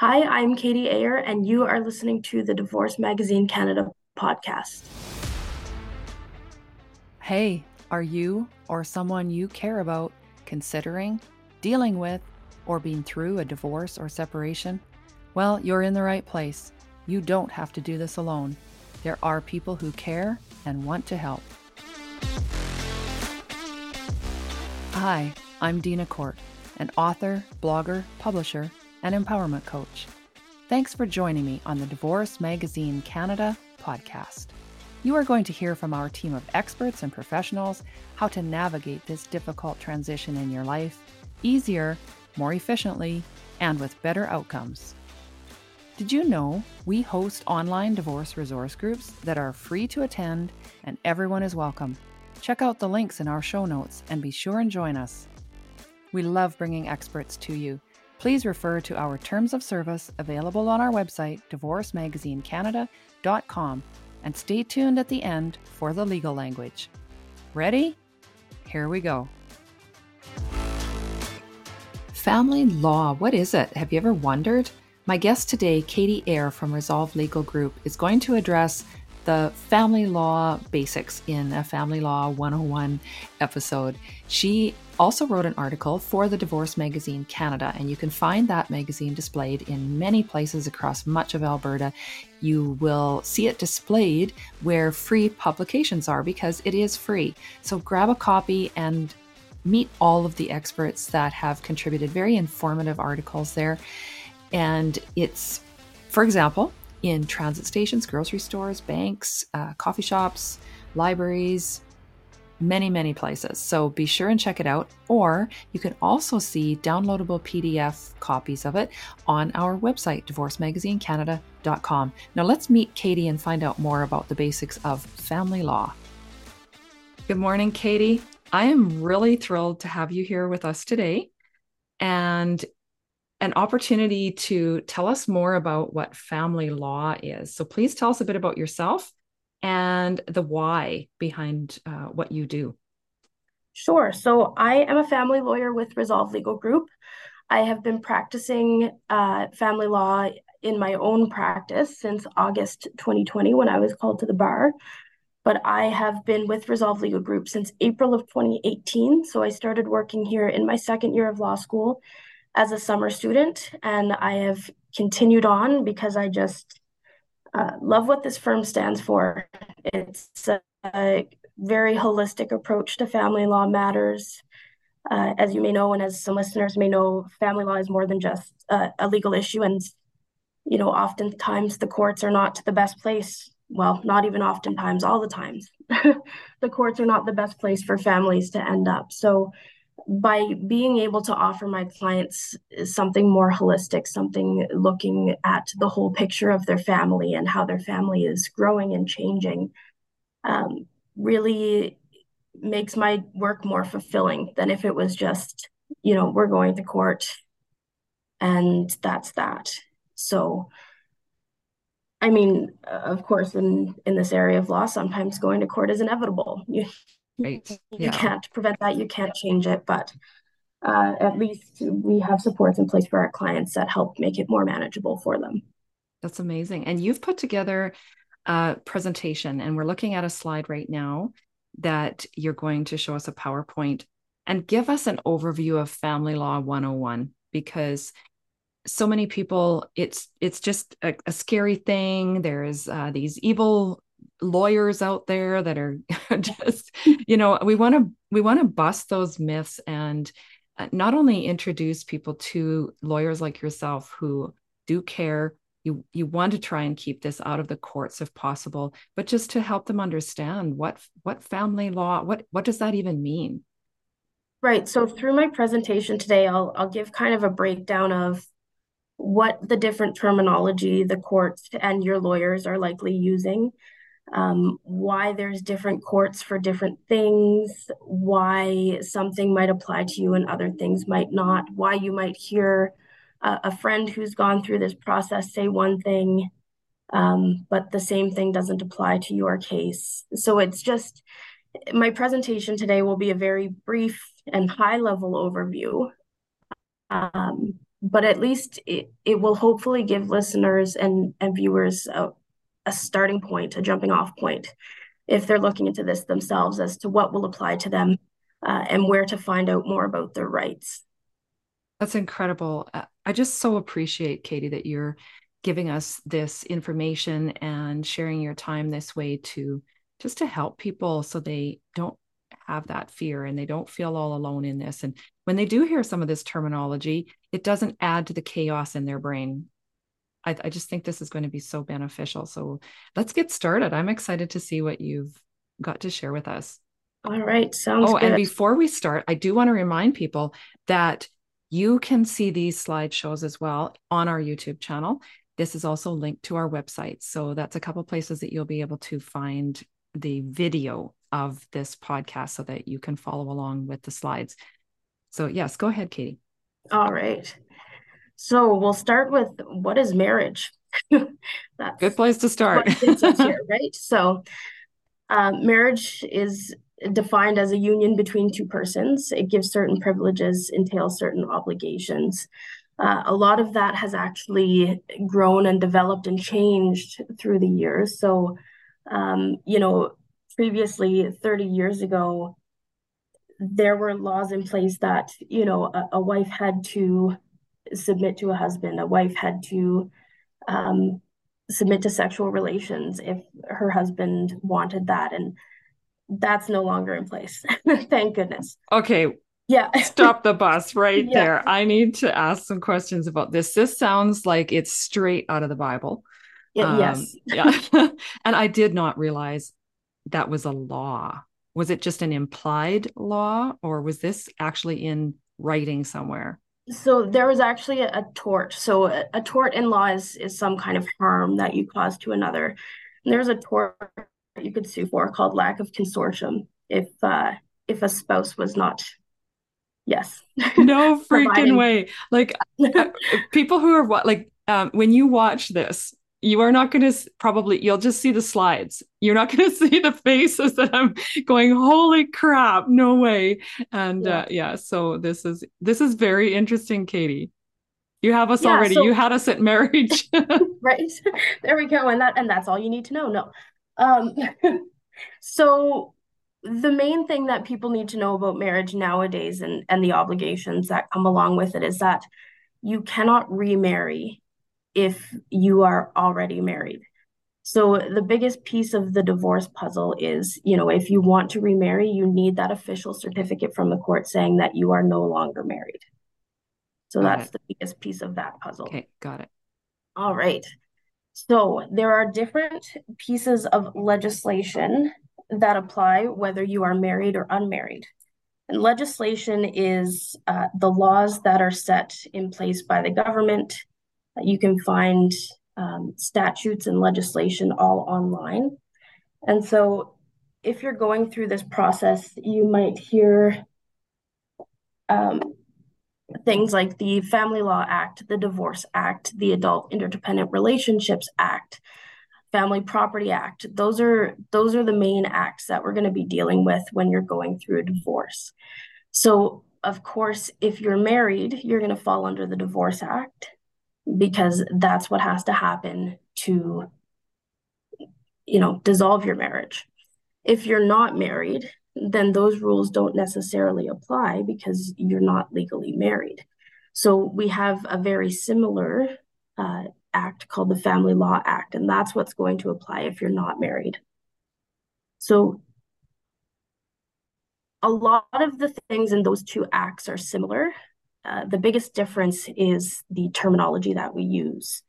Hi, I'm Katie Ayer, and you are listening to the Divorce Magazine Canada podcast. Hey, are you or someone you care about considering, dealing with, or being through a divorce or separation? Well, you're in the right place. You don't have to do this alone. There are people who care and want to help. Hi, I'm Dina Court, an author, blogger, publisher, and empowerment coach. Thanks for joining me on the Divorce Magazine Canada podcast. You are going to hear from our team of experts and professionals how to navigate this difficult transition in your life easier, more efficiently, and with better outcomes. Did you know we host online divorce resource groups that are free to attend and everyone is welcome? Check out the links in our show notes and be sure and join us. We love bringing experts to you Please refer to our terms of service available on our website, divorcemagazinecanada.com, and stay tuned at the end for the legal language. Ready? Here we go. Family law, what is it? Have you ever wondered? My guest today, Katie Ayer from Resolve Legal Group, is going to address the family law basics in a Family Law 101 episode. She also wrote an article for the Divorce Magazine Canada, and you can find that magazine displayed in many places across much of Alberta. You will see it displayed where free publications are because it is free. So grab a copy and meet all of the experts that have contributed very informative articles there. And it's, for example, in transit stations, grocery stores, banks, uh, coffee shops, libraries, many, many places. So be sure and check it out. Or you can also see downloadable PDF copies of it on our website, divorcemagazinecanada.com. Now let's meet Katie and find out more about the basics of family law. Good morning, Katie. I am really thrilled to have you here with us today. And an opportunity to tell us more about what family law is. So please tell us a bit about yourself and the why behind uh, what you do. Sure. So I am a family lawyer with Resolve Legal Group. I have been practicing uh, family law in my own practice since August 2020 when I was called to the bar. But I have been with Resolve Legal Group since April of 2018. So I started working here in my second year of law school as a summer student, and I have continued on because I just uh, love what this firm stands for. It's a, a very holistic approach to family law matters. Uh, as you may know, and as some listeners may know, family law is more than just a, a legal issue, and you know, oftentimes the courts are not the best place. Well, not even oftentimes, all the times, the courts are not the best place for families to end up. So by being able to offer my clients something more holistic, something looking at the whole picture of their family and how their family is growing and changing, um, really makes my work more fulfilling than if it was just, you know, we're going to court and that's that. So, I mean, of course, in in this area of law, sometimes going to court is inevitable. You Right. You yeah. can't prevent that. You can't change it, but uh, at least we have supports in place for our clients that help make it more manageable for them. That's amazing. And you've put together a presentation, and we're looking at a slide right now that you're going to show us a PowerPoint and give us an overview of Family Law 101 because so many people it's it's just a, a scary thing there's uh, these evil lawyers out there that are just you know we want to we want to bust those myths and uh, not only introduce people to lawyers like yourself who do care you you want to try and keep this out of the courts if possible but just to help them understand what what family law what what does that even mean? Right so through my presentation today i'll i'll give kind of a breakdown of what the different terminology the courts and your lawyers are likely using um, why there's different courts for different things, why something might apply to you and other things might not, why you might hear a, a friend who's gone through this process say one thing, um, but the same thing doesn't apply to your case. So it's just my presentation today will be a very brief and high level overview. Um, but at least it, it will hopefully give listeners and, and viewers a, a starting point, a jumping off point, if they're looking into this themselves as to what will apply to them uh, and where to find out more about their rights. That's incredible. Uh, I just so appreciate, Katie, that you're giving us this information and sharing your time this way to just to help people so they don't have that fear and they don't feel all alone in this. And when they do hear some of this terminology, it doesn't add to the chaos in their brain. I, I just think this is going to be so beneficial. So let's get started. I'm excited to see what you've got to share with us. All right. Sounds oh, good. oh, good. and before we start, I do want to remind people that you can see these slideshows as well on our YouTube channel. This is also linked to our website. So that's a couple places that you'll be able to find the video of this podcast so that you can follow along with the slides. So, yes, go ahead, Katie. All right. So, we'll start with what is marriage? That's good place to start. here, right? So, uh, marriage is defined as a union between two persons. It gives certain privileges, entails certain obligations. Uh, a lot of that has actually grown and developed and changed through the years. So, um, you know, previously 30 years ago there were laws in place that you know a, a wife had to submit to a husband. A wife had to um, submit to sexual relations if her husband wanted that and that's no longer in place. Thank goodness. Okay. Yeah. Stop the bus right yeah. there. I need to ask some questions about this. This sounds like it's straight out of the bible. Um, yes. yeah. And i did not realize that was a law. Was it just an implied law or was this actually in writing somewhere? So there was actually a, a tort. So a, a, tort in law is, is some kind of harm that you cause to another. And there's a tort you could sue for called lack of consortium if uh, if a spouse was not yes no freaking way like uh, people who are what like um, when you watch this you are not going to probably you'll just see the slides. You're not going to see the faces that i'm going holy crap no way. And yeah. Uh, yeah so this is this is very interesting katie. You have us yeah, already so, you had us at marriage. Right? There we go and that and that's all you need to know no. Um so the main thing that people need to know about marriage nowadays and and the obligations that come along with it is that you cannot remarry if you are already married. So the biggest piece of the divorce puzzle is, you know, if you want to remarry, you need that official certificate from the court saying that you are no longer married. So got that's it. the biggest piece of that puzzle. Okay, got it. All right. So there are different pieces of legislation that apply whether you are married or unmarried. And legislation is uh, the laws that are set in place by the government you can find um, statutes and legislation all online. And so, if you're going through this process, you might hear um, things like the Family Law Act, the Divorce Act, the Adult Interdependent Relationships Act, Family Property Act. Those are those are the main acts that we're going to be dealing with when you're going through a divorce. So, of course, if you're married, you're going to fall under the Divorce Act because that's what has to happen to you know dissolve your marriage. If you're not married then those rules don't necessarily apply because you're not legally married. So we have a very similar uh, act called the family law act and that's what's going to apply if you're not married. So a lot of the things in those two acts are similar uh, the biggest difference is the terminology that we use.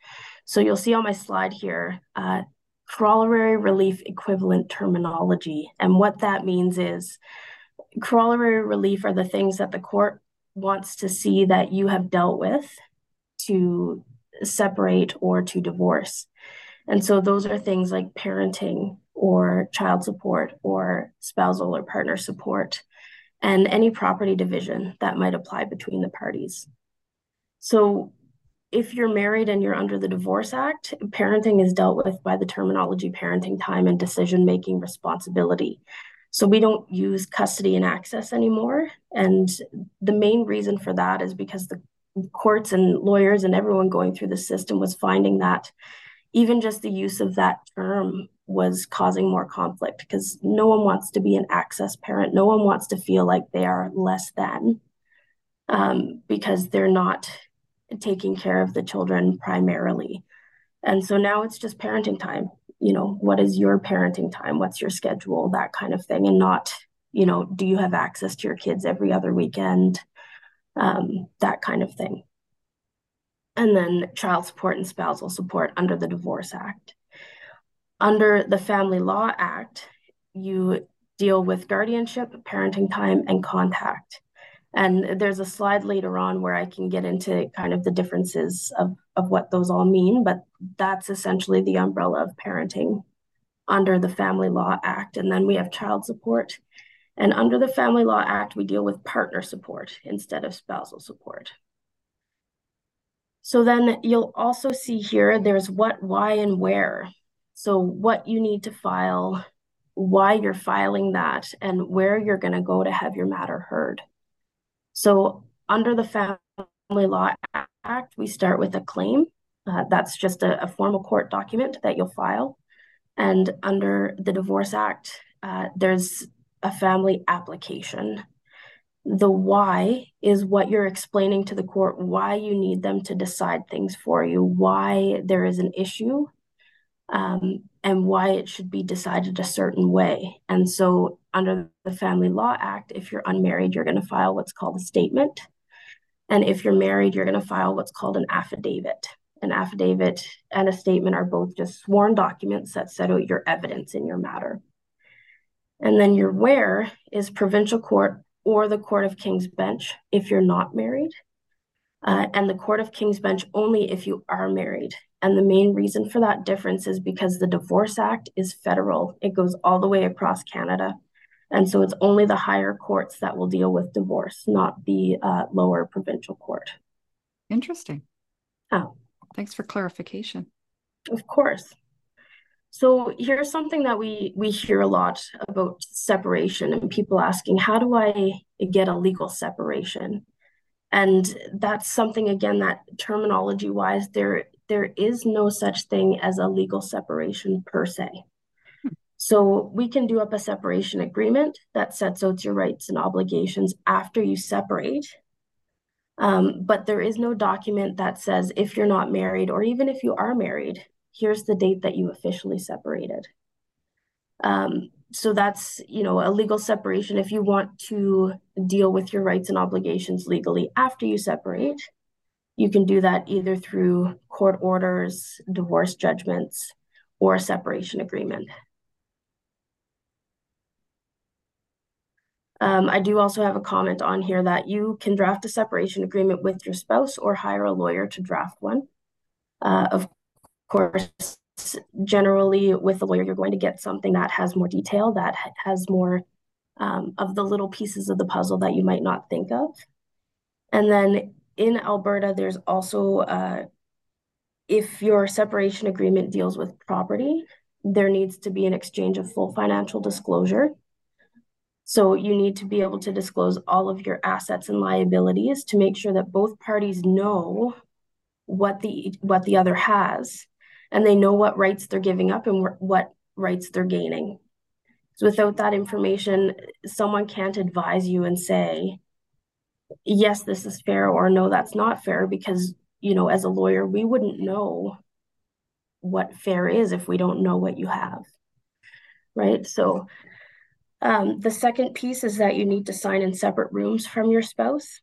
So you'll see on my slide here, uh, corollary relief equivalent terminology. And what that means is corollary relief are the things that the court wants to see that you have dealt with to separate or to divorce. And so those are things like parenting or child support or spousal or partner support and any property division that might apply between the parties. So if you're married and you're under the Divorce Act, parenting is dealt with by the terminology parenting time and decision making responsibility. So we don't use custody and access anymore. And the main reason for that is because the courts and lawyers and everyone going through the system was finding that even just the use of that term was causing more conflict because no one wants to be an access parent. No one wants to feel like they are less than um, because they're not taking care of the children primarily. And so now it's just parenting time. You know, what is your parenting time? What's your schedule? That kind of thing. And not, you know, do you have access to your kids every other weekend? Um, that kind of thing. And then child support and spousal support under the Divorce Act. Under the Family Law Act, you deal with guardianship, parenting time, and contact. And there's a slide later on where I can get into kind of the differences of, of what those all mean, but that's essentially the umbrella of parenting under the Family Law Act. And then we have child support. And under the Family Law Act, we deal with partner support instead of spousal support. So then you'll also see here there's what, why, and where. So what you need to file, why you're filing that, and where you're going to go to have your matter heard. So under the Family Law Act, we start with a claim. Uh, that's just a, a, formal court document that you'll file. And under the Divorce Act, uh, there's a family application. The why is what you're explaining to the court why you need them to decide things for you, why there is an issue, um, and why it should be decided a certain way. And so, under the Family Law Act, if you're unmarried, you're going to file what's called a statement. And if you're married, you're going to file what's called an affidavit. An affidavit and a statement are both just sworn documents that set out your evidence in your matter. And then your where is provincial court or the Court of King's Bench if you're not married, uh, and the Court of King's Bench only if you are married. And the main reason for that difference is because the Divorce Act is federal, it goes all the way across Canada. And so it's only the higher courts that will deal with divorce, not the uh, lower provincial court. Interesting. Oh. Thanks for clarification. Of course. So here's something that we we hear a lot about separation and people asking, how do I get a legal separation? And that's something again that terminology wise there there is no such thing as a legal separation per se. So we can do up a separation agreement that sets out your rights and obligations after you separate. Um, but there is no document that says if you're not married or even if you are married, here's the date that you officially separated. Um, so that's you know a legal separation if you want to deal with your rights and obligations legally after you separate. You can do that either through court orders divorce judgments or a separation agreement. Um, i do also have a comment on here that you can draft a separation agreement with your spouse or hire a lawyer to draft one. Uh, of course, generally with a lawyer, you're going to get something that has more detail, that has more um, of the little pieces of the puzzle that you might not think of. And then in Alberta, there's also, uh, if your separation agreement deals with property, there needs to be an exchange of full financial disclosure. So you need to be able to disclose all of your assets and liabilities to make sure that both parties know what the what the other has and they know what rights they're giving up and what rights they're gaining. So without that information, someone can't advise you and say, yes, this is fair or no, that's not fair because, you know, as a lawyer, we wouldn't know what fair is if we don't know what you have. Right. So um, the second piece is that you need to sign in separate rooms from your spouse.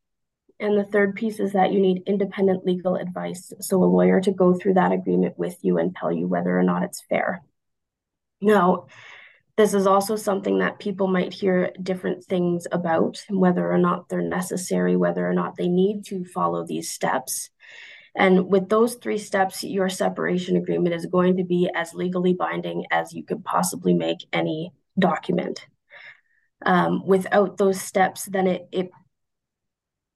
And the third piece is that you need independent legal advice. So, a lawyer to go through that agreement with you and tell you whether or not it's fair. Now, this is also something that people might hear different things about, whether or not they're necessary, whether or not they need to follow these steps. And with those three steps, your separation agreement is going to be as legally binding as you could possibly make any document. Um, without those steps, then it, it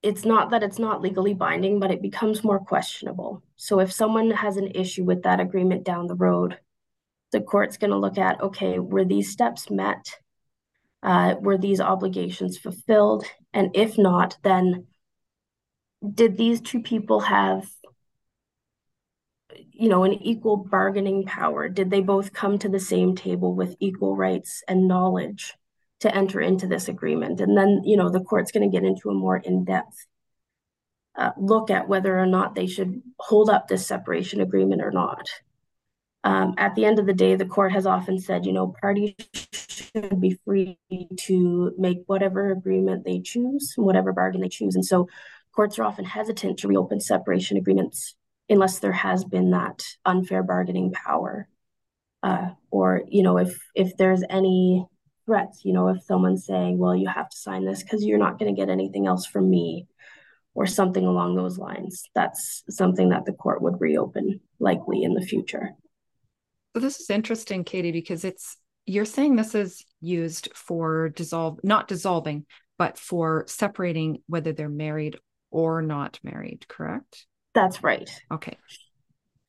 it's not that it's not legally binding, but it becomes more questionable. So if someone has an issue with that agreement down the road, the court's going to look at okay, were these steps met? Uh, were these obligations fulfilled? And if not, then did these two people have you know an equal bargaining power did they both come to the same table with equal rights and knowledge to enter into this agreement. And then you know the court's going to get into a more in-depth uh, look at whether or not they should hold up this separation agreement or not. Um, at the end of the day the court has often said you know parties should be free to make whatever agreement they choose whatever bargain they choose. And so courts are often hesitant to reopen separation agreements unless there has been that unfair bargaining power. Uh, or you know if if there's any threats you know if someone's saying well you have to sign this because you're not going to get anything else from me or something along those lines that's something that the court would reopen likely in the future so this is interesting katie because it's you're saying this is used for dissolve not dissolving but for separating whether they're married or not married correct that's right. Okay.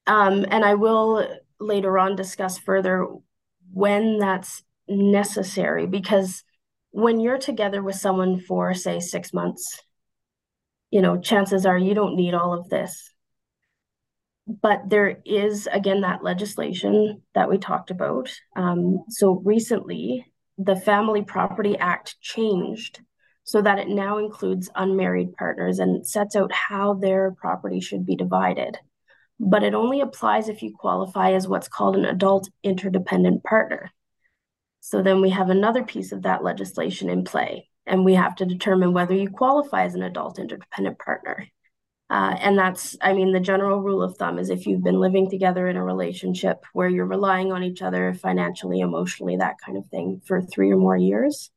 Um, and I will later on discuss further when that's necessary because when you're together with someone for, say, six months, you know, chances are you don't need all of this. But there is, again, that legislation that we talked about. Um, so recently, the Family Property Act changed so that it now includes unmarried partners and sets out how their property should be divided. But it only applies if you qualify as what's called an adult interdependent partner. So then we have another piece of that legislation in play, and we have to determine whether you qualify as an adult interdependent partner. Uh, and that's, I mean, the general rule of thumb is if you've been living together in a relationship where you're relying on each other financially, emotionally, that kind of thing for three or more years,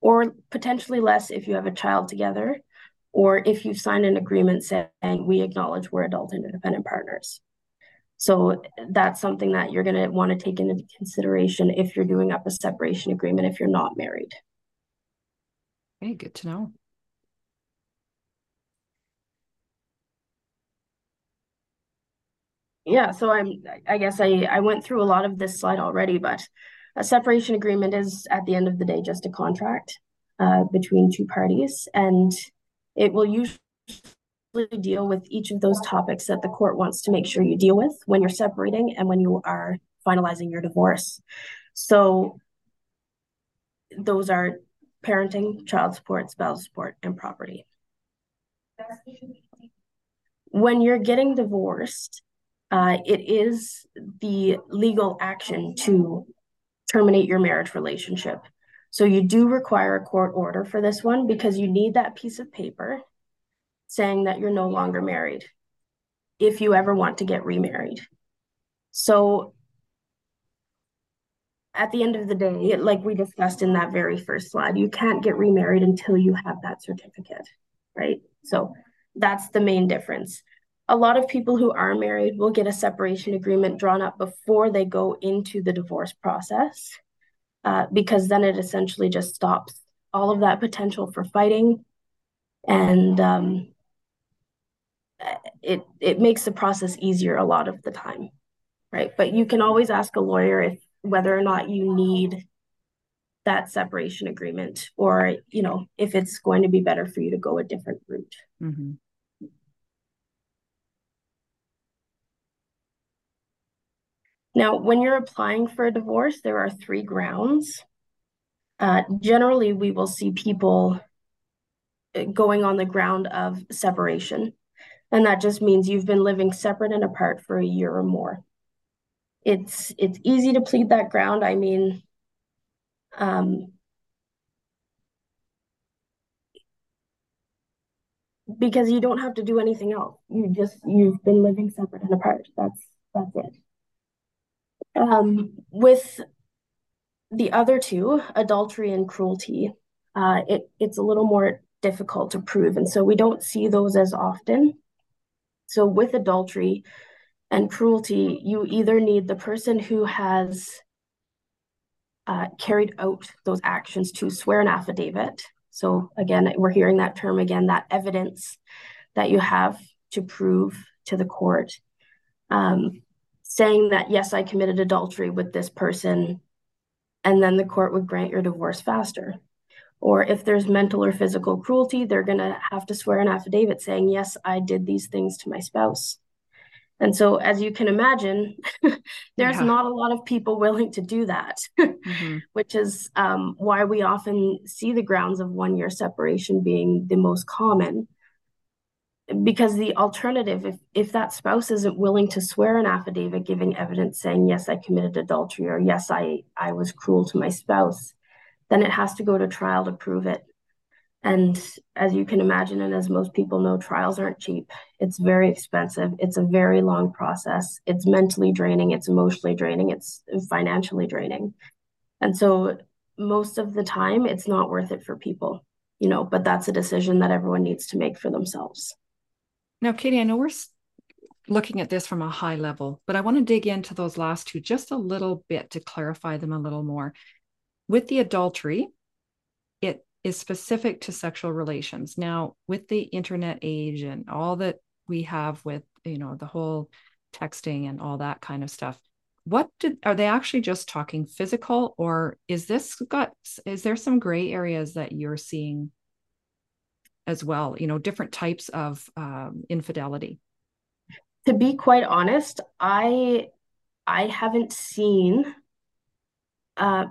or potentially less if you have a child together, or if you've signed an agreement saying we acknowledge we're adult interdependent partners. So that's something that you're going to want to take into consideration if you're doing up a separation agreement if you're not married. Okay, good to know. Yeah, so I'm I guess I I went through a lot of this slide already, but a separation agreement is, at the end of the day, just a contract uh, between two parties, and it will usually deal with each of those topics that the court wants to make sure you deal with when you're separating and when you are finalizing your divorce. So those are parenting, child support, spousal support, and property. When you're getting divorced, uh, it is the legal action to terminate your marriage relationship. So you do require a court order for this one because you need that piece of paper saying that you're no longer married if you ever want to get remarried. So at the end of the day, like we discussed in that very first slide, you can't get remarried until you have that certificate, right? So that's the main difference. A lot of people who are married will get a separation agreement drawn up before they go into the divorce process, uh, because then it essentially just stops all of that potential for fighting, and um, it it makes the process easier a lot of the time, right? But you can always ask a lawyer if whether or not you need that separation agreement, or you know if it's going to be better for you to go a different route. Mm-hmm. Now, when you're applying for a divorce, there are three grounds. Uh, generally, we will see people uh, going on the ground of separation. And that just means you've been living separate and apart for a year or more. It's it's easy to plead that ground. I mean, um, because you don't have to do anything else. You just you've been living separate and apart. That's that's it. Um, with the other two, adultery and cruelty, uh, it, it's a little more difficult to prove. And so we don't see those as often. So with adultery and cruelty, you either need the person who has uh, carried out those actions to swear an affidavit. So again, we're hearing that term again, that evidence that you have to prove to the court. Um, saying that, yes, I committed adultery with this person, and then the court would grant your divorce faster. Or if there's mental or physical cruelty, they're going to have to swear an affidavit saying, Yes, I did these things to my spouse. And so, as you can imagine, there's yeah. not a lot of people willing to do that, mm-hmm. which is um, why we often see the grounds of one year separation being the most common. Because the alternative, if, if that spouse isn't willing to swear an affidavit giving evidence saying, yes, I committed adultery or yes, I, I was cruel to my spouse, then it has to go to trial to prove it. And as you can imagine, and as most people know, trials aren't cheap. It's very expensive. It's a very long process. It's mentally draining, it's emotionally draining, it's financially draining. And so most of the time, it's not worth it for people, you know, but that's a decision that everyone needs to make for themselves. Now, Katie, I know we're looking at this from a high level, but I want to dig into those last two just a little bit to clarify them a little more. With the adultery, it is specific to sexual relations. Now, with the internet age and all that we have with, you know, the whole texting and all that kind of stuff, what did are they actually just talking physical or is this got is there some gray areas that you're seeing as well you know different types of um, infidelity to be quite honest i i haven't seen uh,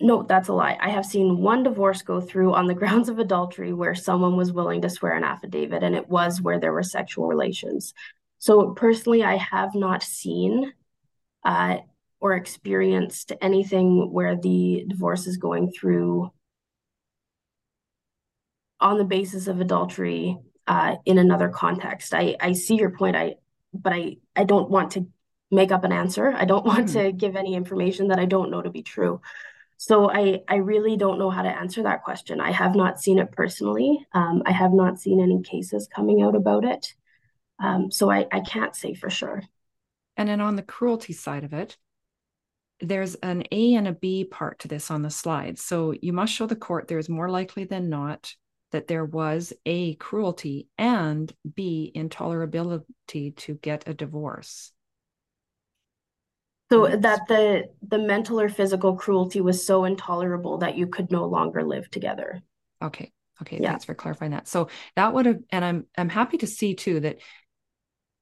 no, that's a lie. I have seen one divorce go through on the grounds of adultery where someone was willing to swear an affidavit, and it was where there were sexual relations. So, personally, I have not seen uh, or experienced anything where the divorce is going through on the basis of adultery uh, in another context. I, I see your point. I but I I don't want to make up an answer. I don't want mm-hmm. to give any information that I don't know to be true. So I I really don't know how to answer that question. I have not seen it personally. Um, I have not seen any cases coming out about it. Um, so I, I can't say for sure. And then on the cruelty side of it, there's an A and a B part to this on the slide. So you must show the court there's more likely than not that there was A, cruelty, and B, intolerability to get a divorce. So that the the mental or physical cruelty was so intolerable that you could no longer live together. Okay. Okay. Yeah. Thanks for clarifying that. So that would have, and I'm I'm happy to see too that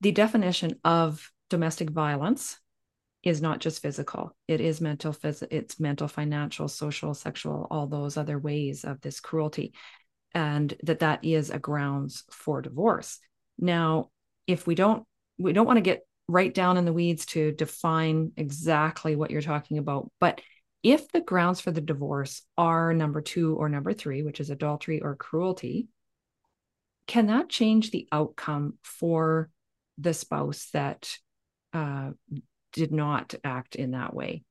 the definition of domestic violence is not just physical. It is mental, phys- it's mental, financial, social, sexual, all those other ways of this cruelty, and that that is a grounds for divorce. Now, if we don't we don't want to get right down in the weeds to define exactly what you're talking about. But if the grounds for the divorce are number two or number three, which is adultery or cruelty, can that change the outcome for the spouse that uh, did not act in that way?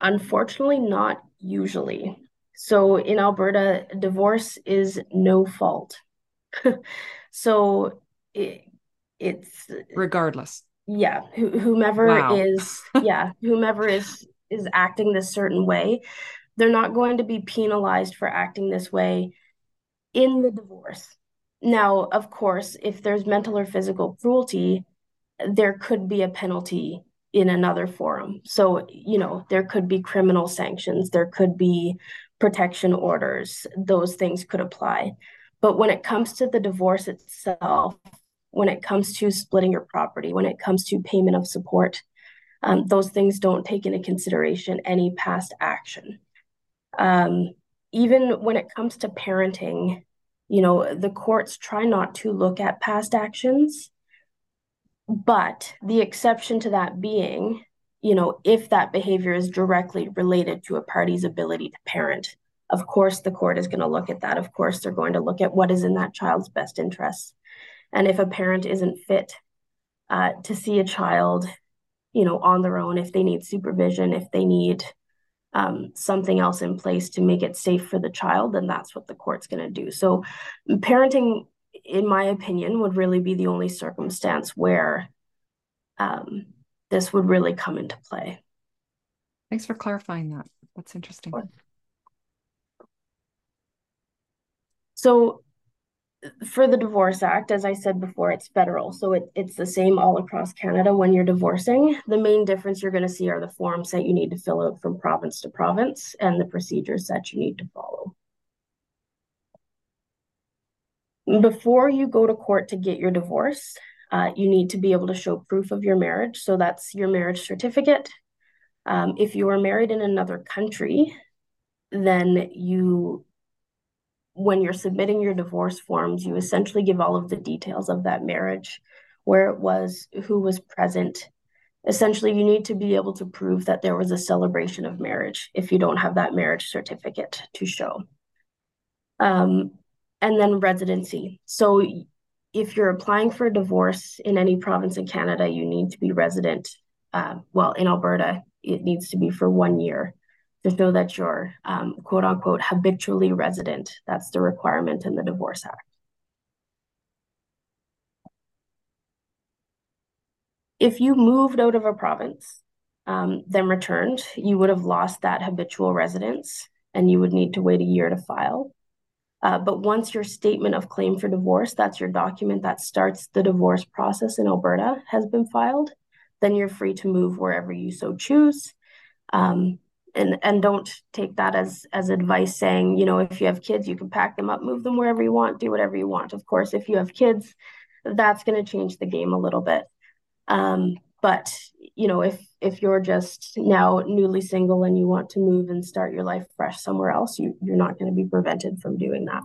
Unfortunately, not usually. So in Alberta, divorce is no fault. so it, it's regardless. yeah whomever wow. is yeah whomever is is acting this certain way they're not going to be penalized for acting this way in the divorce. Now of course if there's mental or physical cruelty there could be a penalty in another forum. So you know there could be criminal sanctions there could be protection orders those things could apply. But when it comes to the divorce itself when it comes to splitting your property, when it comes to payment of support. Um, those things don't take into consideration any past action. Um, even when it comes to parenting, you know, the courts try not to look at past actions, but the exception to that being, you know, if that behavior is directly related to a party's ability to parent, of course the court is going to look at that. Of course, they're going to look at what is in that child's best interests and if a parent isn't fit uh, to see a child you know on their own if they need supervision if they need um, something else in place to make it safe for the child then that's what the court's going to do. So parenting in my opinion would really be the only circumstance where um, this would really come into play. Thanks for clarifying that. That's interesting. So for the Divorce Act, as I said before, it's federal. So it, it's the same all across Canada when you're divorcing. The main difference you're going to see are the forms that you need to fill out from province to province and the procedures that you need to follow. Before you go to court to get your divorce, uh, you need to be able to show proof of your marriage. So that's your marriage certificate. Um, if you are married in another country, then you when you're submitting your divorce forms, you essentially give all of the details of that marriage, where it was, who was present. Essentially, you need to be able to prove that there was a celebration of marriage if you don't have that marriage certificate to show. Um, and then residency. So, if you're applying for a divorce in any province in Canada, you need to be resident. Uh, well, in Alberta, it needs to be for one year to show that you're um, quote unquote habitually resident. That's the requirement in the Divorce Act. If you moved out of a province, um, then returned, you would have lost that habitual residence and you would need to wait a year to file. Uh, but once your statement of claim for divorce, that's your document that starts the divorce process in Alberta, has been filed, then you're free to move wherever you so choose. Um, and and don't take that as as advice saying you know if you have kids you can pack them up move them wherever you want do whatever you want. Of course if you have kids that's going to change the game a little bit. Um, but you know if if you're just now newly single and you want to move and start your life fresh somewhere else you you're not going to be prevented from doing that.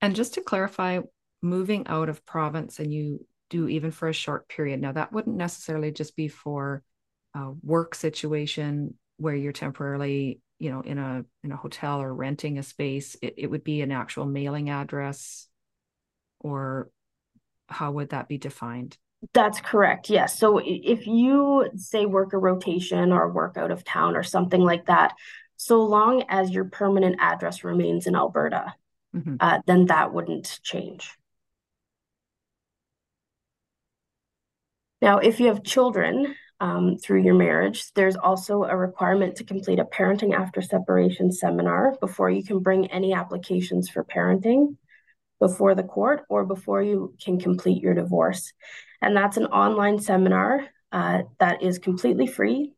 And just to clarify moving out of province and you do even for a short period now that wouldn't necessarily just be for a work situation where you're temporarily you know in a in a hotel or renting a space it, it would be an actual mailing address? Or how would that be defined? That's correct yes. So if you say work a rotation or work out of town or something like that so long as your permanent address remains in alberta mm-hmm. uh, then that wouldn't change. Now if you have children um, through your marriage. There's also a requirement to complete a parenting after separation seminar before you can bring any applications for parenting before the court or before you can complete your divorce. And that's an online seminar uh, that is completely free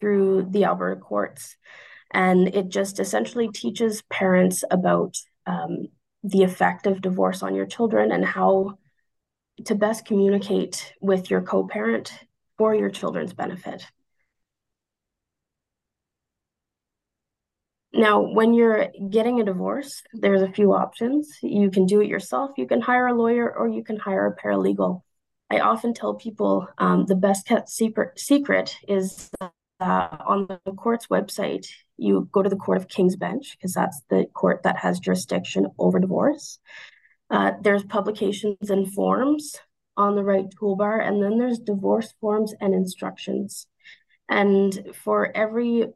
through the Alberta courts. And it just essentially teaches parents about um, the effect of divorce on your children and how to best communicate with your co parent for your children's benefit. Now, when you're getting a divorce, there's a few options. You can do it yourself, you can hire a lawyer, or you can hire a paralegal. I often tell people um, the best kept secret, is uh, on the court's website. You go to the Court of King's Bench because that's the court that has jurisdiction over divorce. Uh, there's publications and forms on the right toolbar. And then there's divorce forms and instructions. And for every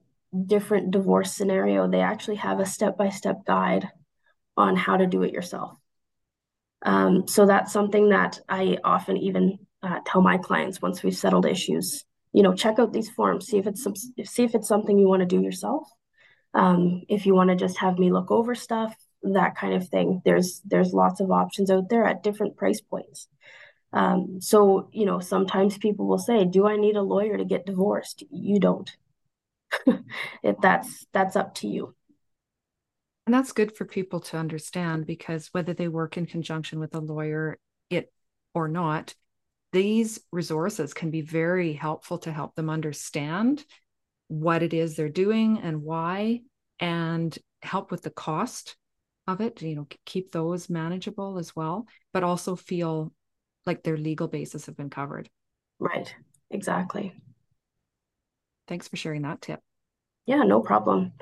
different divorce scenario, they actually have a step by step guide on how to do it yourself. Um, so that's something that I often even uh, tell my clients once we've settled issues. You know, check out these forms, see if it's some, see if it's something you want to do yourself. Um, if you want to just have me look over stuff, that kind of thing. There's there's lots of options out there at different price points. Um, so, you know, sometimes people will say, "Do I need a lawyer to get divorced?" You don't. it, that's that's up to you. And that's good for people to understand because whether they work in conjunction with a lawyer, it or not, these resources can be very helpful to help them understand what it is they're doing and why, and help with the cost of it. You know, keep those manageable as well, but also feel like their legal basis have been covered. Right. Exactly. Thanks for sharing that tip. Yeah, no problem.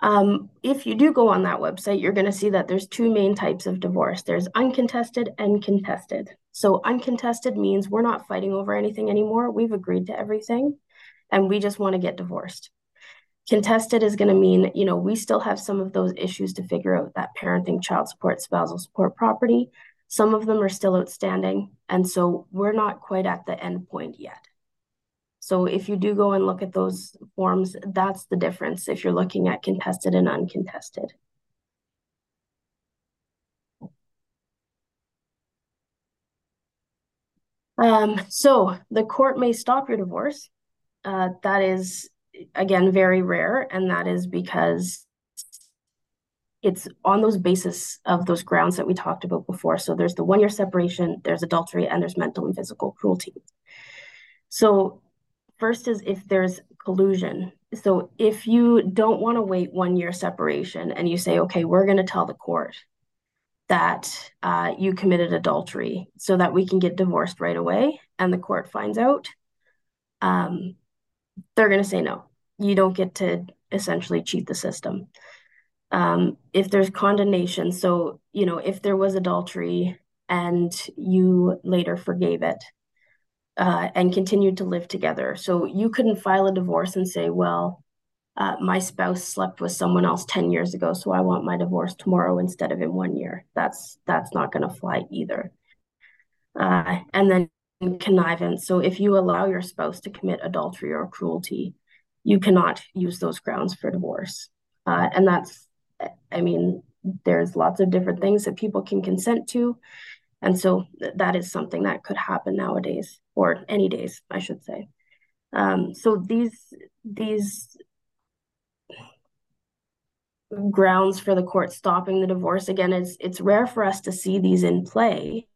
Um, if you do go on that website, you're going to see that there's two main types of divorce. There's uncontested and contested. So uncontested means we're not fighting over anything anymore. We've agreed to everything and we just want to get divorced. Contested is going to mean, you know, we still have some of those issues to figure out that parenting, child support, spousal support, property. Some of them are still outstanding, and so we're not quite at the end point yet. So if you do go and look at those forms, that's the difference if you're looking at contested and uncontested. Um, so the court may stop your divorce. Uh, that is, again, very rare, and that is because it's on those basis of those grounds that we talked about before. So there's the one year separation, there's adultery, and there's mental and physical cruelty. So first is if there's collusion. So if you don't want to wait one year separation and you say, okay, we're going to tell the court that uh, you committed adultery so that we can get divorced right away and the court finds out, um, they're going to say no. You don't get to essentially cheat the system. Um, if there's condonation, so, you know, if there was adultery and you later forgave it, uh, and continued to live together. So you couldn't file a divorce and say, well, uh, my spouse slept with someone else 10 years ago, so I want my divorce tomorrow instead of in one year. That's that's not going to fly either. Uh, and then connivance. So if you allow your spouse to commit adultery or cruelty, you cannot use those grounds for divorce. Uh, and that's, I mean, there's lots of different things that people can consent to. And so th- that is something that could happen nowadays, or any days, I should say. Um, so these these grounds for the court stopping the divorce again it's it's rare for us to see these in play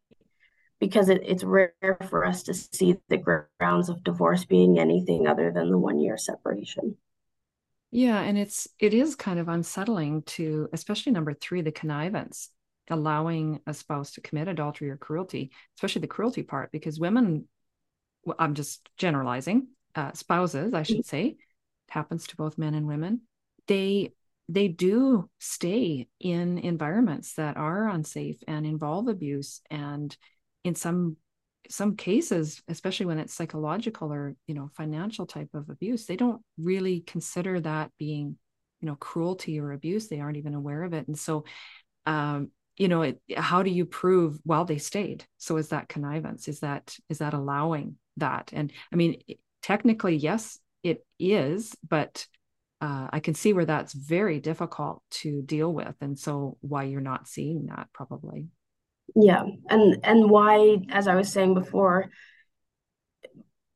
because it, it's rare for us to see the grounds of divorce being anything other than the one year separation yeah and it's it is kind of unsettling to especially number three the connivance allowing a spouse to commit adultery or cruelty, especially the cruelty part, because women, well, I'm just generalizing, uh, spouses, I should say, happens to both men and women. They they do stay in environments that are unsafe and involve abuse, and in some some cases, especially when it's psychological or you know financial type of abuse, they don't really consider that being you know cruelty or abuse. They aren't even aware of it, and so um, you know it, how do you prove well they stayed? So is that connivance? Is that is that allowing that? And i mean technically yes it is but uh, i can see where that's very difficult to deal with. And so why you're not seeing that probably yeah and and why as i was saying before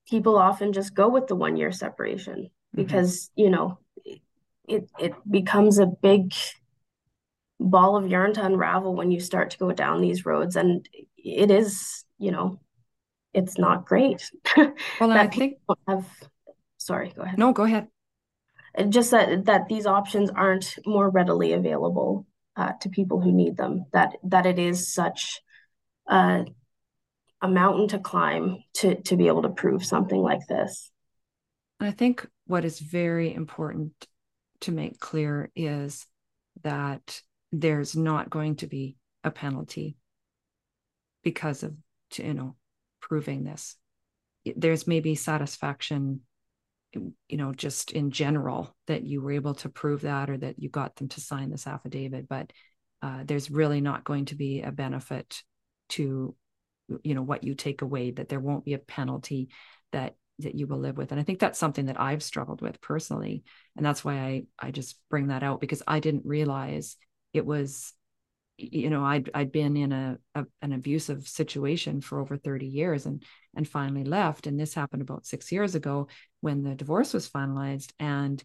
people often just go with the one year separation mm-hmm. because mm-hmm. you know it it becomes a big ball of yarn to unravel when you start to go down these roads and it is you know it's not great well i think have sorry go ahead no go ahead just that that these options aren't more readily available uh, to people who need them that that it is such a, a mountain to climb to to be able to prove something like this. I think what is very important to make clear is that there's not going to be a penalty because of you know proving this. There's maybe satisfaction you know just in general that you were able to prove that or that you got them to sign this affidavit but uh, there's really not going to be a benefit to you know what you take away that there won't be a penalty that that you will live with. And i think that's something that i've struggled with personally. And that's why i i just bring that out because i didn't realize it was you know i'd i'd been in a, a, an abusive situation for over 30 years and and finally left. And this happened about 6 years ago when the divorce was finalized. And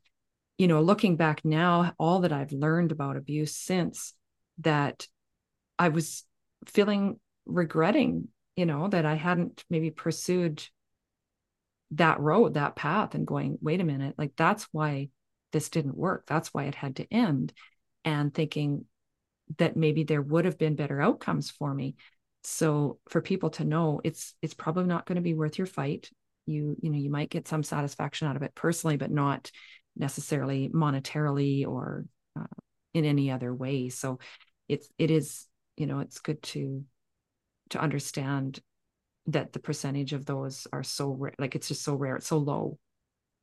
you know looking back now all that i've learned about abuse since that i was feeling regretting you know that i hadn't maybe pursued that road that path and going wait a minute like that's why this didn't work. That's why it had to end. And thinking that maybe there would have been better outcomes for me. So for people to know it's it's probably not going to be worth your fight. You you know you might get some satisfaction out of it personally but not necessarily monetarily or uh, in any other way. So it's it is you know it's good to to understand that the percentage of those are so rare like it's just so rare it's so low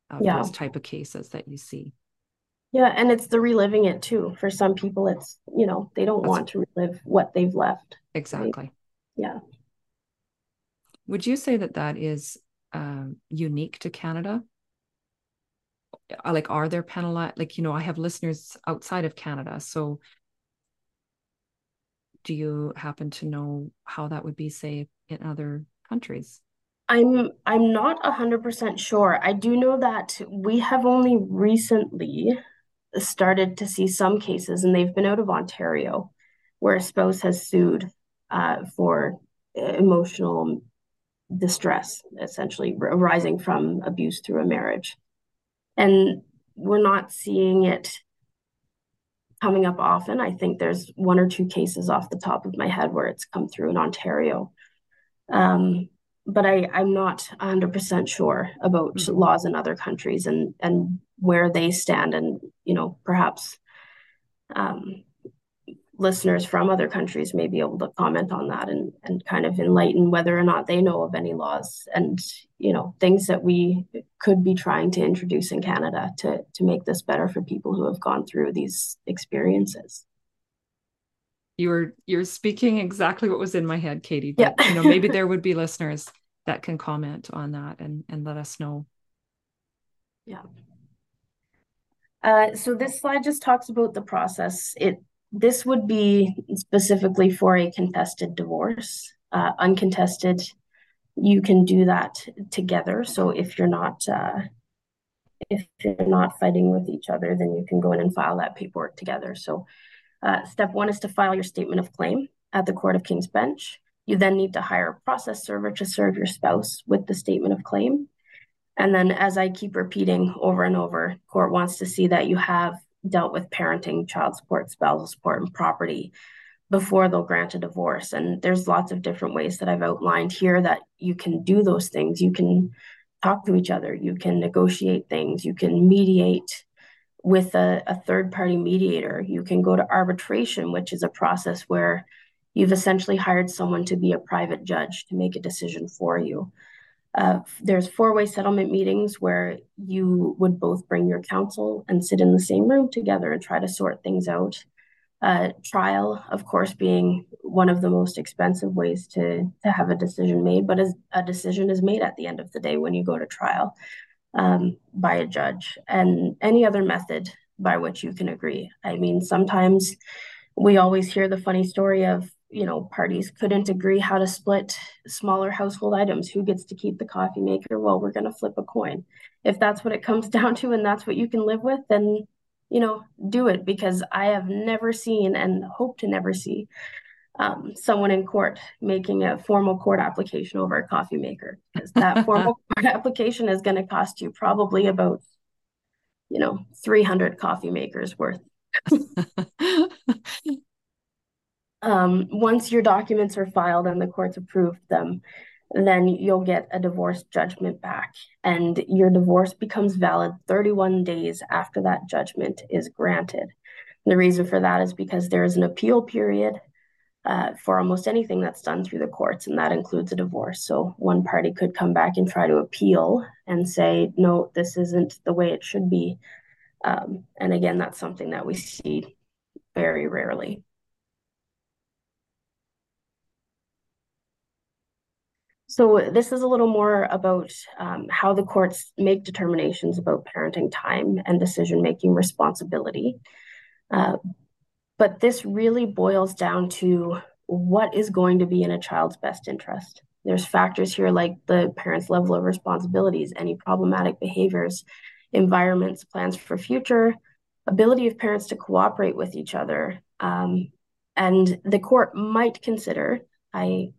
of yeah. those type of cases that you see yeah, and it's the reliving it too. For some people, it's, you know, they don't That's want to relive what they've left. Exactly. Right? Yeah. Would you say that that is um, unique to Canada? Uh, like, are there penal like, you know, I have listeners outside of Canada. So do you happen to know how that would be, say, in other countries? I'm I'm not 100% sure. I do know that we have only recently started to see some cases, and they've been out of Ontario, where a spouse has sued uh, for emotional distress, essentially arising from abuse through a marriage. And we're not seeing it coming up often. I think there's one or two cases off the top of my head where it's come through in Ontario. Um, but I, I'm not 100% sure about mm-hmm. laws in other countries and, and where they stand. And, you know, perhaps um, listeners from other countries may be able to comment on that and, and kind of enlighten whether or not they know of any laws and you know things that we could be trying to introduce in Canada to to make this better for people who have gone through these experiences. You're you're speaking exactly what was in my head, Katie. But yeah. you know, maybe there would be listeners that can comment on that and and let us know. Yeah. Uh, so this slide just talks about the process. It this would be specifically for a contested divorce. Uh, uncontested, you can do that together. So if you're not uh, if you're not fighting with each other, then you can go in and file that paperwork together. So uh, step one is to file your statement of claim at the Court of King's Bench. You then need to hire a process server to serve your spouse with the statement of claim. And then, as I keep repeating over and over, court wants to see that you have dealt with parenting, child support, spousal support, and property before they'll grant a divorce. And there's lots of different ways that I've outlined here that you can do those things. You can talk to each other, you can negotiate things, you can mediate with a, a third party mediator, you can go to arbitration, which is a process where you've essentially hired someone to be a private judge to make a decision for you. Uh, there's four-way settlement meetings where you would both bring your counsel and sit in the same room together and try to sort things out. Uh, trial, of course, being one of the most expensive ways to to have a decision made, but as a decision is made at the end of the day when you go to trial um, by a judge, and any other method by which you can agree. I mean, sometimes we always hear the funny story of you know parties couldn't agree how to split smaller household items. Who gets to keep the coffee maker? Well we're going to flip a coin. If that's what it comes down to and that's what you can live with then you know do it because i have never seen and hope to never see um, someone in court making a formal court application over a coffee maker. Because that formal court application is going to cost you probably about you know 300 coffee makers worth. Um, once your documents are filed and the courts approved them, then you'll get a divorce judgment back, and your divorce becomes valid 31 days after that judgment is granted. And the reason for that is because there is an appeal period uh, for almost anything that's done through the courts, and that includes a divorce. So one party could come back and try to appeal and say, no, this isn't the way it should be. Um, and again, that's something that we see very rarely. So this is a little more about um, how the courts make determinations about parenting time and decision-making responsibility. Uh, but this really boils down to what is going to be in a child's best interest. There's factors here like the parent's level of responsibilities, any problematic behaviors, environments, plans for future, ability of parents to cooperate with each other. Um, and the court might consider, I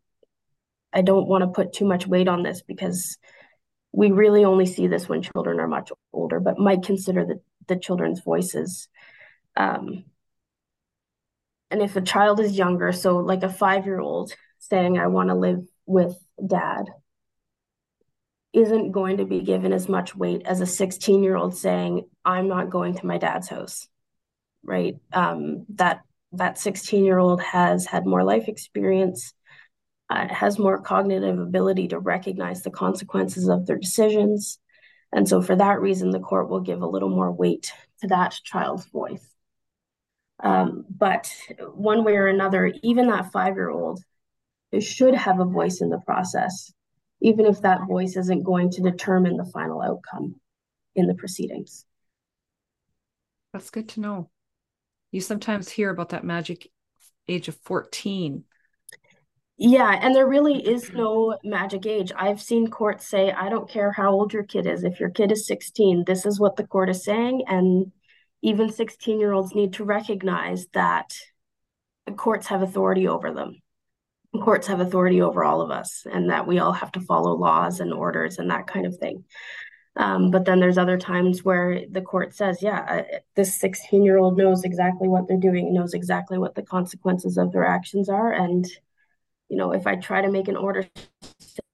I don't want to put too much weight on this because we really only see this when children are much older, but might consider the, the children's voices. Um, and if a child is younger, so like a five year old saying, I want to live with dad, isn't going to be given as much weight as a 16 year old saying, I'm not going to my dad's house, right? Um, that that 16 year old has had more life experience uh, has more cognitive ability to recognize the consequences of their decisions. And so, for that reason, the court will give a little more weight to that child's voice. Um, but one way or another, even that five year old should have a voice in the process, even if that voice isn't going to determine the final outcome in the proceedings. That's good to know. You sometimes hear about that magic age of 14 Yeah, and there really is no magic age. I've seen courts say, I don't care how old your kid is. If your kid is 16, this is what the court is saying. And even 16 year olds need to recognize that courts have authority over them. Courts have authority over all of us, and that we all have to follow laws and orders and that kind of thing. Um, but then there's other times where the court says, yeah, this 16 year old knows exactly what they're doing, knows exactly what the consequences of their actions are. And, you know, if I try to make an order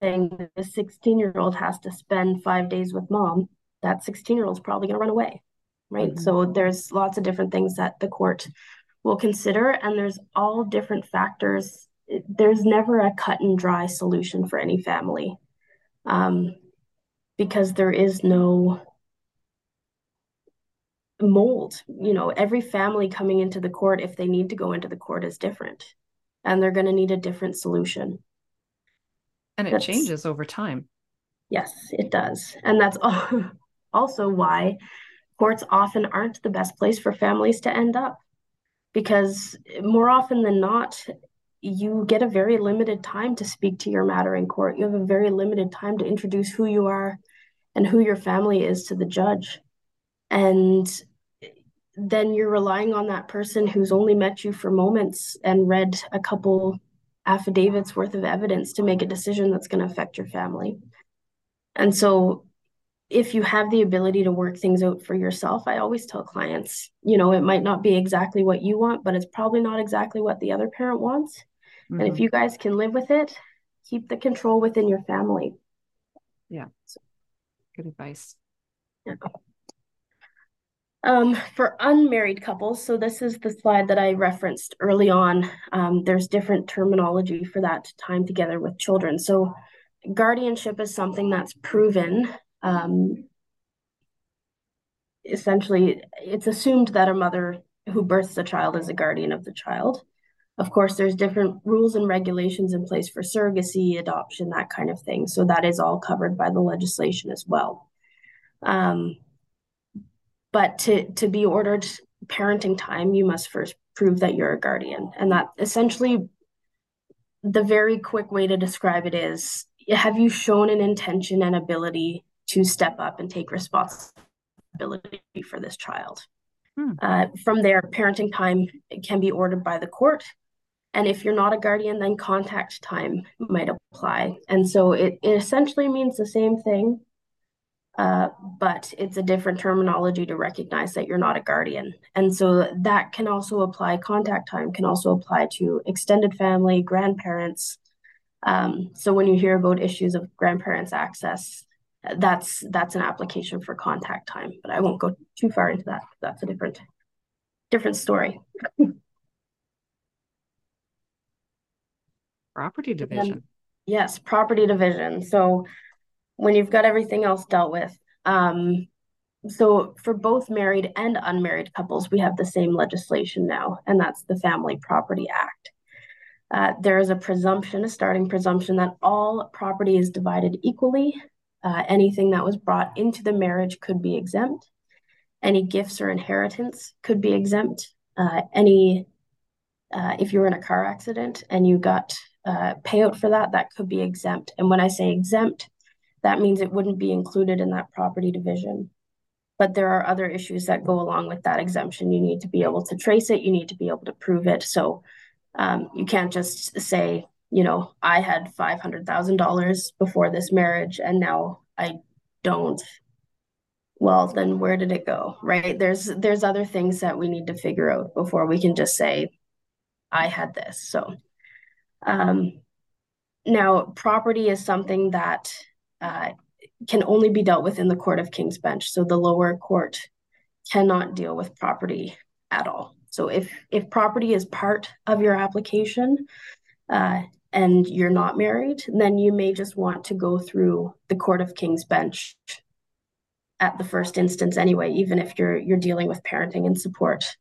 saying the 16 year old has to spend five days with mom, that 16 year old is probably going to run away. Right. Mm-hmm. So there's lots of different things that the court will consider, and there's all different factors. There's never a cut and dry solution for any family. Um, because there is no mold. You know, every family coming into the court, if they need to go into the court, is different and they're going to need a different solution. And it that's, changes over time. Yes, it does. And that's also why courts often aren't the best place for families to end up because more often than not, you get a very limited time to speak to your matter in court. You have a very limited time to introduce who you are and who your family is to the judge. And then you're relying on that person who's only met you for moments and read a couple affidavits worth of evidence to make a decision that's going to affect your family. And so if you have the ability to work things out for yourself, I always tell clients, you know, it might not be exactly what you want, but it's probably not exactly what the other parent wants. Mm-hmm. And if mm-hmm. you guys can live with it, keep the control within your family. Yeah. So, Good advice. Yeah. Um, for unmarried couples, so this is the slide that I referenced early on. Um, there's different terminology for that time together with children. So, guardianship is something that's proven. Um, essentially, it's assumed that a mother who births a child is a guardian of the child. Of course, there's different rules and regulations in place for surrogacy, adoption, that kind of thing. So that is all covered by the legislation as well. Um, but to to be ordered parenting time, you must first prove that you're a guardian, and that essentially the very quick way to describe it is: have you shown an intention and ability to step up and take responsibility for this child? Hmm. Uh, from there, parenting time can be ordered by the court and if you're not a guardian, then contact time might apply. And so it, it essentially means the same thing, uh, but it's a different terminology to recognize that you're not a guardian. And so that can also apply, contact time can also apply to extended family, grandparents. Um, so when you hear about issues of grandparents' access, that's that's an application for contact time. But I won't go too far into that. That's a different different story. Property division. yes, property division. So when you've got everything else dealt with, um, so for both married and unmarried couples, we have the same legislation now, and that's the Family Property Act. Uh, there is a presumption, a starting presumption, that all property is divided equally. Uh, anything that was brought into the marriage could be exempt. Any gifts or inheritance could be exempt. Uh, any, uh, if you were in a car accident and you got uh, payout for that, that could be exempt. And when I say exempt, that means it wouldn't be included in that property division. But there are other issues that go along with that exemption. You need to be able to trace it, you need to be able to prove it. So um, you can't just say, you know, I had $500,000 before this marriage and now I don't. Well, then where did it go? Right? There's there's other things that we need to figure out before we can just say I had this. So um, now, property is something that uh, can only be dealt with in the Court of King's Bench. So the lower court cannot deal with property at all. So if if property is part of your application uh, and you're not married, then you may just want to go through the Court of King's Bench at the first instance anyway, even if you're you're dealing with parenting and support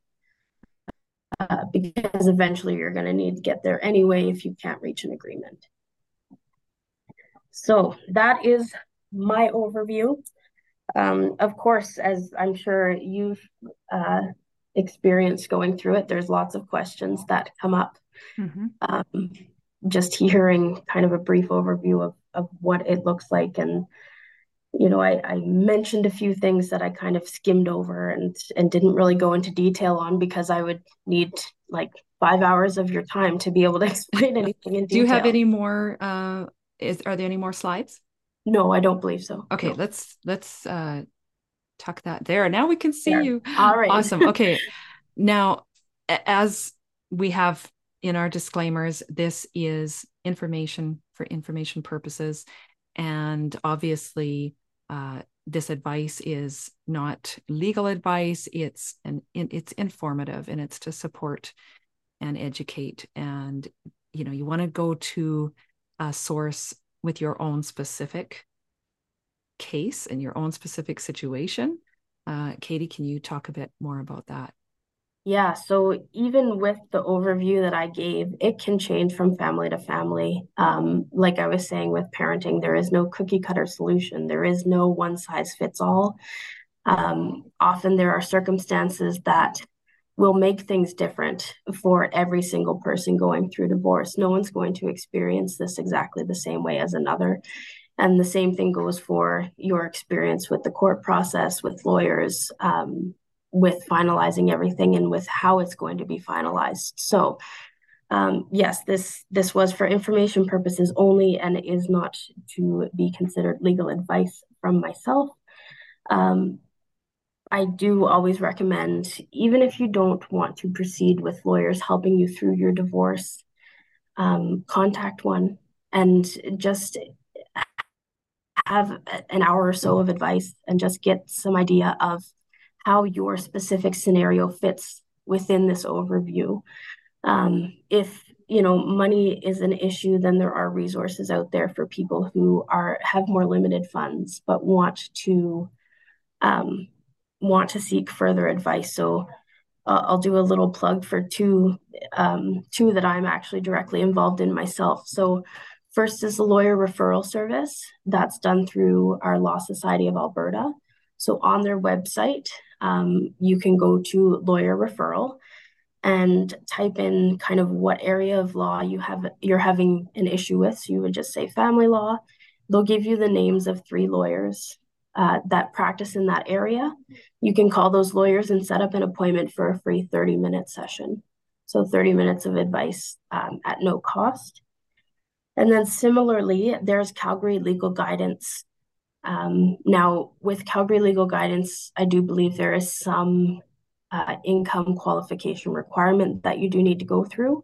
uh, because eventually you're going to need to get there anyway if you can't reach an agreement. So that is my overview. Um, of course, as I'm sure you've uh, experienced going through it, there's lots of questions that come up. Mm-hmm. Um, just hearing kind of a brief overview of, of what it looks like. And, you know, I, I mentioned a few things that I kind of skimmed over and, and didn't really go into detail on because I would need like five hours of your time to be able to explain anything in detail. Do you have any more? Uh, is are there any more slides? No, I don't believe so. Okay, no. let's let's uh, tuck that there. Now we can see you. All right. Awesome. Okay. now, as we have in our disclaimers, this is information for information purposes, and obviously, uh, this advice is not legal advice. It's an it's informative and it's to support and educate. And you know, you want to go to a source with your own specific case and your own specific situation. Uh, Katie, can you talk a bit more about that? Yeah, so even with the overview that I gave, it can change from family to family. Um, like I was saying with parenting, there is no cookie cutter solution, there is no one size fits all. Um, often there are circumstances that will make things different for every single person going through divorce. No one's going to experience this exactly the same way as another. And the same thing goes for your experience with the court process, with lawyers, um, with finalizing everything, and with how it's going to be finalized. So, um, yes, this this was for information purposes only, and is not to be considered legal advice from myself. Um, I do always recommend, even if you don't want to proceed with lawyers helping you through your divorce, um, contact one and just have an hour or so of advice and just get some idea of how your specific scenario fits within this overview. Um, if you know money is an issue, then there are resources out there for people who are have more limited funds but want to um, want to seek further advice. So uh, I'll do a little plug for two um, two that I'm actually directly involved in myself. So first is the lawyer referral service that's done through our Law Society of Alberta. So on their website, um, you can go to lawyer referral and type in kind of what area of law you have you're having an issue with. So you would just say family law. They'll give you the names of three lawyers uh, that practice in that area, you can call those lawyers and set up an appointment for a free 30 minute session. So 30 minutes of advice um, at no cost. And then similarly, there's Calgary Legal Guidance. Um, now, with Calgary Legal Guidance, I do believe there is some uh, income qualification requirement that you do need to go through.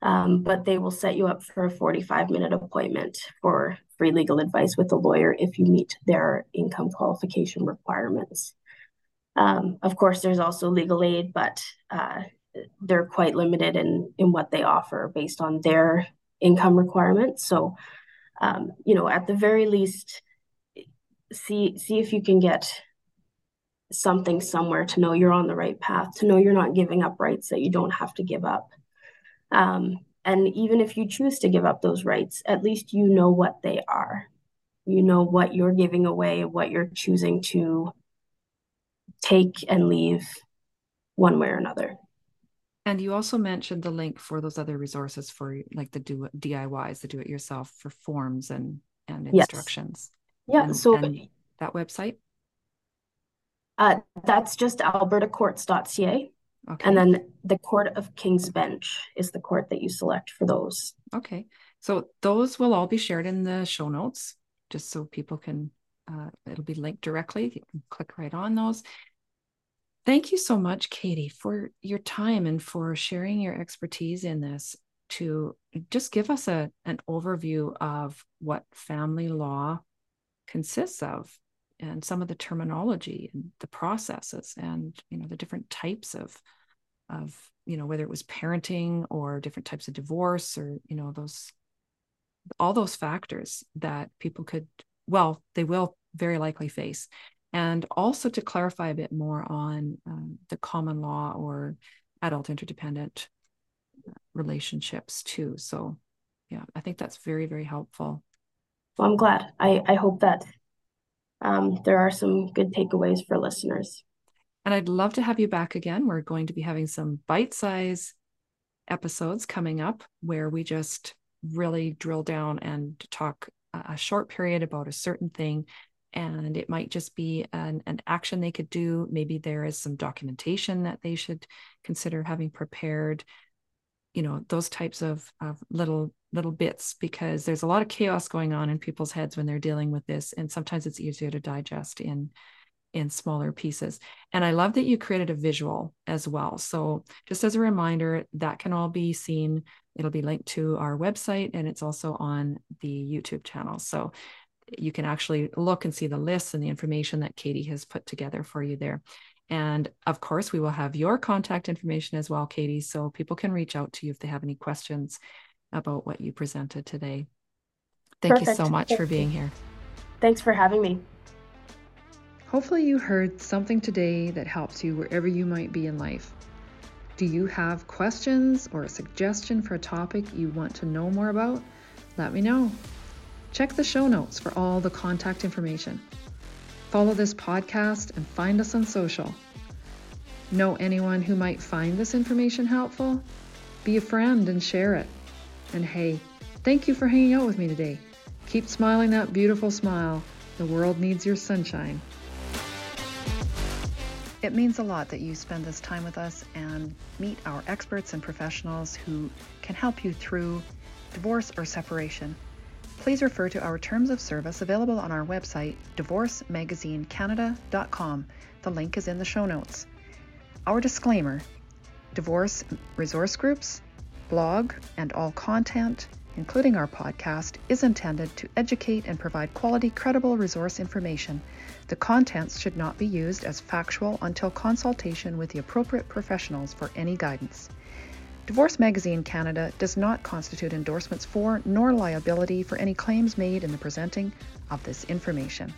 Um, but they will set you up for a 45 minute appointment for free legal advice with a lawyer if you meet their income qualification requirements. Um, of course, there's also legal aid, but uh, they're quite limited in, in what they offer based on their income requirements. So, um, you know, at the very least, see see if you can get something somewhere to know you're on the right path, to know you're not giving up rights that you don't have to give up. Um, and even if you choose to give up those rights, at least you know what they are. You know what you're giving away, what you're choosing to take and leave one way or another. And you also mentioned the link for those other resources for like the do DIYs, the do it yourself for forms and and instructions. Yeah. And, so and that website? Uh, that's just albertacourts.ca. Okay. And then the Court of King's Bench is the court that you select for those. Okay. So those will all be shared in the show notes, just so people can, uh, it'll be linked directly. You can click right on those. Thank you so much, Katie, for your time and for sharing your expertise in this to just give us a, an overview of what family law consists of and some of the terminology and the processes and you know the different types of of you know whether it was parenting or different types of divorce or you know those all those factors that people could well they will very likely face. And also to clarify a bit more on um, the common law or adult interdependent relationships too. So yeah i think that's very very helpful well i'm glad. I i hope that um, there are some good takeaways for listeners. And I'd love to have you back again. We're going to be having some bite size episodes coming up where we just really drill down and talk a short period about a certain thing. And it might just be an, an action they could do. Maybe there is some documentation that they should consider having prepared. You know those types of, of little little bits because there's a lot of chaos going on in people's heads when they're dealing with this and sometimes it's easier to digest in in smaller pieces. And i love that you created a visual as well. So just as a reminder that can all be seen. It'll be linked to our website and it's also on the youtube channel. So you can actually look and see the lists and the information that katie has put together for you there. And of course we will have your contact information as well katie so people can reach out to you if they have any questions about what you presented today. Thank Perfect. you so much Thank for being here. Thanks for having me. Hopefully, you heard something today that helps you wherever you might be in life. Do you have questions or a suggestion for a topic you want to know more about? Let me know. Check the show notes for all the contact information. Follow this podcast and find us on social. Know anyone who might find this information helpful? Be a friend and share it. And hey, thank you for hanging out with me today. Keep smiling that beautiful smile. The world needs your sunshine. It means a lot that you spend this time with us and meet our experts and professionals who can help you through divorce or separation. Please refer to our terms of service available on our website, divorcemagazinecanada.com. The link is in the show notes. Our disclaimer divorce resource groups blog, and all content, including our podcast, is intended to educate and provide quality, credible resource information. The contents should not be used as factual until consultation with the appropriate professionals for any guidance. Divorce Magazine Canada does not constitute endorsements for nor liability for any claims made in the presenting of this information.